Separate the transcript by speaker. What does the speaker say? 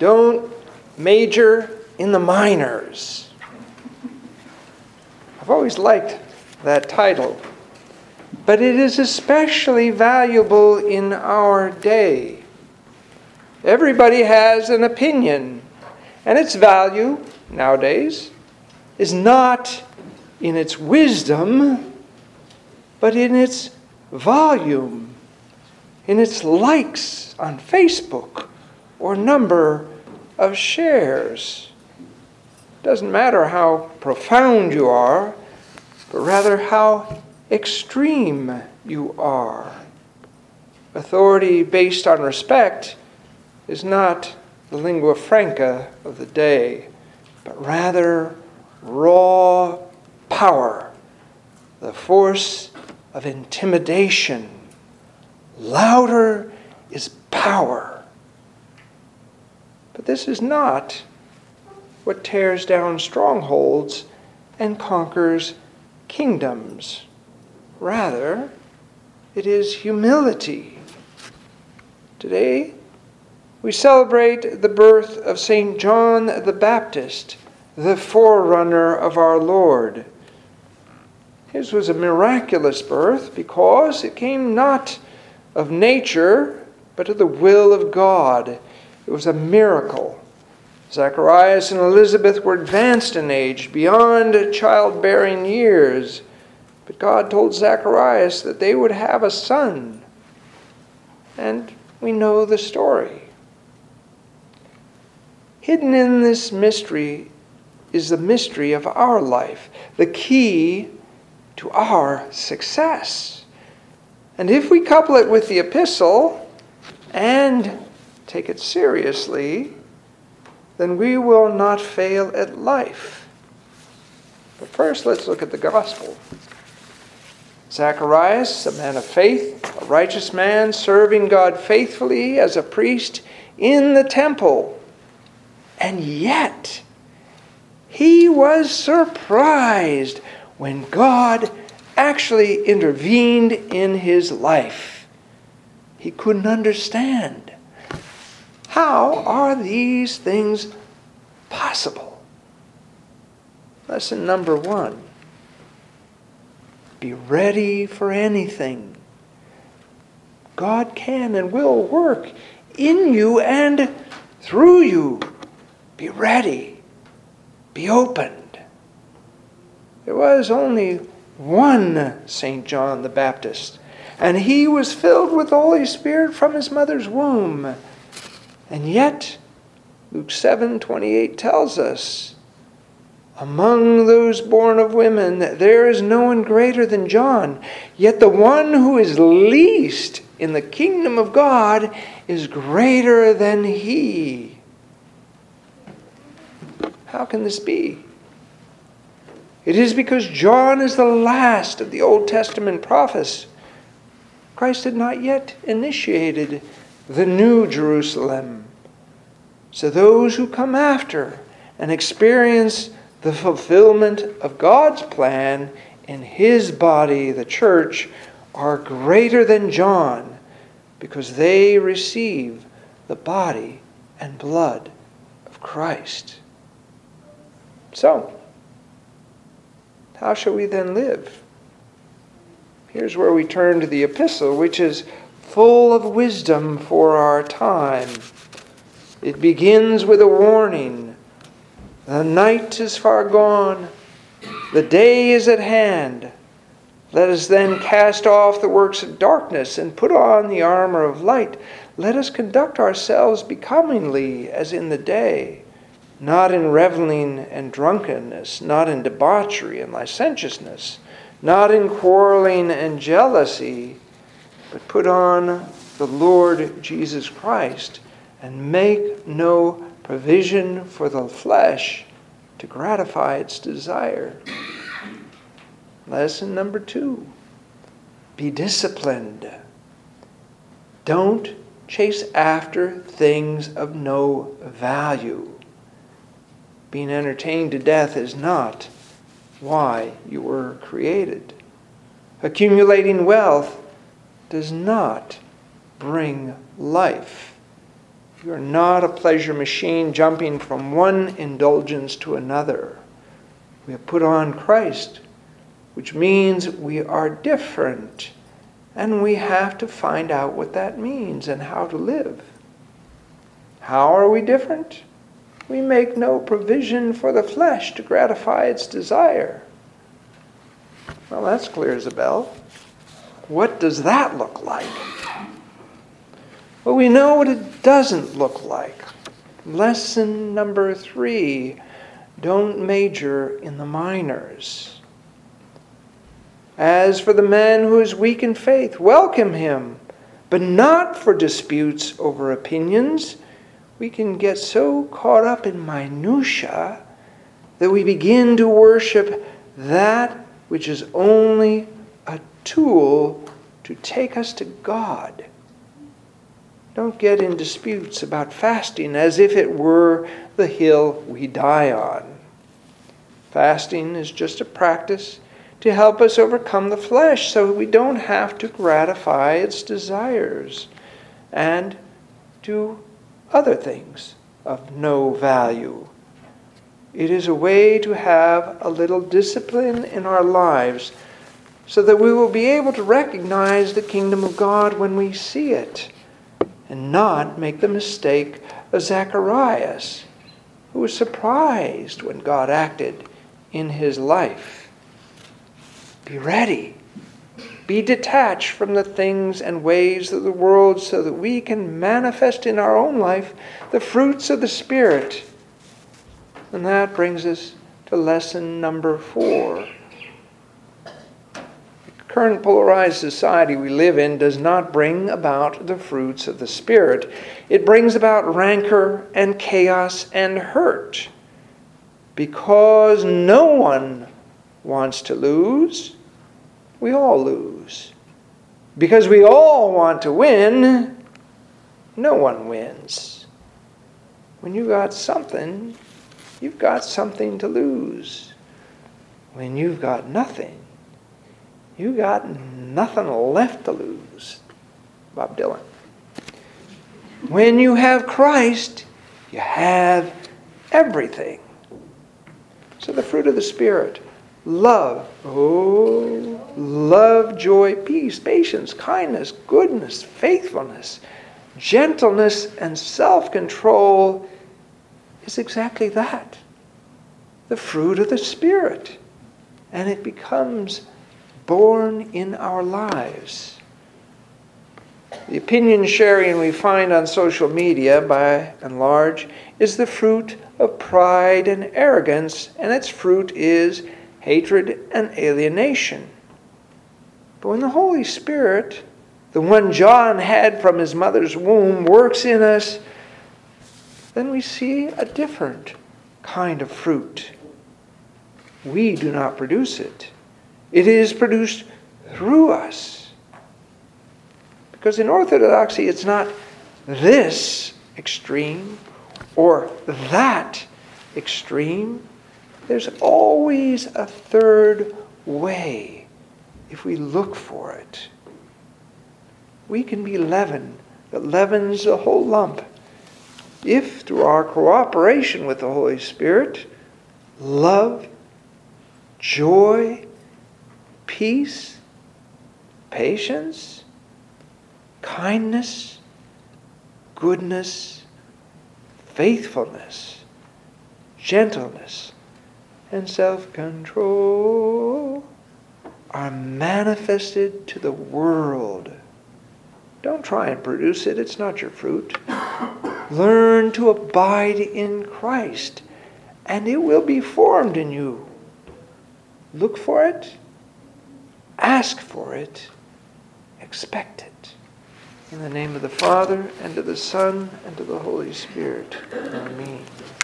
Speaker 1: Don't major in the minors. I've always liked that title, but it is especially valuable in our day. Everybody has an opinion, and its value nowadays is not in its wisdom, but in its volume, in its likes on Facebook or number of shares. Doesn't matter how profound you are, but rather how extreme you are. Authority based on respect is not the lingua franca of the day, but rather raw power, the force of intimidation. Louder is power. But this is not what tears down strongholds and conquers kingdoms. Rather, it is humility. Today, we celebrate the birth of St. John the Baptist, the forerunner of our Lord. His was a miraculous birth because it came not of nature, but of the will of God. It was a miracle. Zacharias and Elizabeth were advanced in age, beyond childbearing years. But God told Zacharias that they would have a son. And we know the story. Hidden in this mystery is the mystery of our life, the key to our success. And if we couple it with the epistle and take it seriously, then we will not fail at life. But first, let's look at the gospel. Zacharias, a man of faith, a righteous man, serving God faithfully as a priest in the temple. And yet, he was surprised when God actually intervened in his life. He couldn't understand. How are these things possible? Lesson number one be ready for anything. God can and will work in you and through you. Be ready. Be opened. There was only one St. John the Baptist, and he was filled with the Holy Spirit from his mother's womb. And yet, Luke 7:28 tells us, among those born of women, there is no one greater than John. Yet the one who is least in the kingdom of God is greater than he. How can this be? It is because John is the last of the Old Testament prophets. Christ had not yet initiated the new Jerusalem. So those who come after and experience the fulfillment of God's plan in his body, the church, are greater than John because they receive the body and blood of Christ. So, how shall we then live? Here's where we turn to the epistle, which is full of wisdom for our time. It begins with a warning The night is far gone, the day is at hand. Let us then cast off the works of darkness and put on the armor of light. Let us conduct ourselves becomingly as in the day not in reveling and drunkenness, not in debauchery and licentiousness, not in quarreling and jealousy, but put on the Lord Jesus Christ and make no provision for the flesh to gratify its desire. Lesson number two be disciplined. Don't chase after things of no value being entertained to death is not why you were created. Accumulating wealth does not bring life. You're not a pleasure machine jumping from one indulgence to another. We have put on Christ, which means we are different. And we have to find out what that means and how to live. How are we different? We make no provision for the flesh to gratify its desire. Well, that's clear as a bell. What does that look like? Well, we know what it doesn't look like. Lesson number three don't major in the minors. As for the man who is weak in faith, welcome him, but not for disputes over opinions. We can get so caught up in minutia that we begin to worship that which is only tool to take us to God. Don't get in disputes about fasting as if it were the hill we die on. Fasting is just a practice to help us overcome the flesh so we don't have to gratify its desires and do other things of no value. It is a way to have a little discipline in our lives so that we will be able to recognize the kingdom of God when we see it and not make the mistake of Zacharias, who was surprised when God acted in his life. Be ready. Be detached from the things and ways of the world so that we can manifest in our own life the fruits of the Spirit. And that brings us to lesson number four. Current polarized society we live in does not bring about the fruits of the Spirit. It brings about rancor and chaos and hurt because no one wants to lose we all lose. Because we all want to win, no one wins. When you've got something, you've got something to lose. When you've got nothing, you got nothing left to lose. Bob Dylan. When you have Christ, you have everything. So the fruit of the Spirit love. Oh, love, joy, peace, patience, kindness, goodness, faithfulness, gentleness, and self control is exactly that the fruit of the Spirit. And it becomes born in our lives. The opinion sharing we find on social media, by and large, is the fruit of pride and arrogance, and its fruit is hatred, and alienation. But when the Holy Spirit, the one John had from his mother's womb, works in us, then we see a different kind of fruit. We do not produce it, it is produced through us. Because in Orthodoxy, it's not this extreme or that extreme. There's always a third way if we look for it. We can be leaven that leavens the whole lump if, through our cooperation with the Holy Spirit, love, joy, peace, patience, kindness, goodness, faithfulness, gentleness, and self control are manifested to the world. Don't try and produce it, it's not your fruit. Learn to abide in Christ, and it will be formed in you. Look for it, ask for it, expect it. In the name of the Father, and of the Son, and of the Holy Spirit. Amen.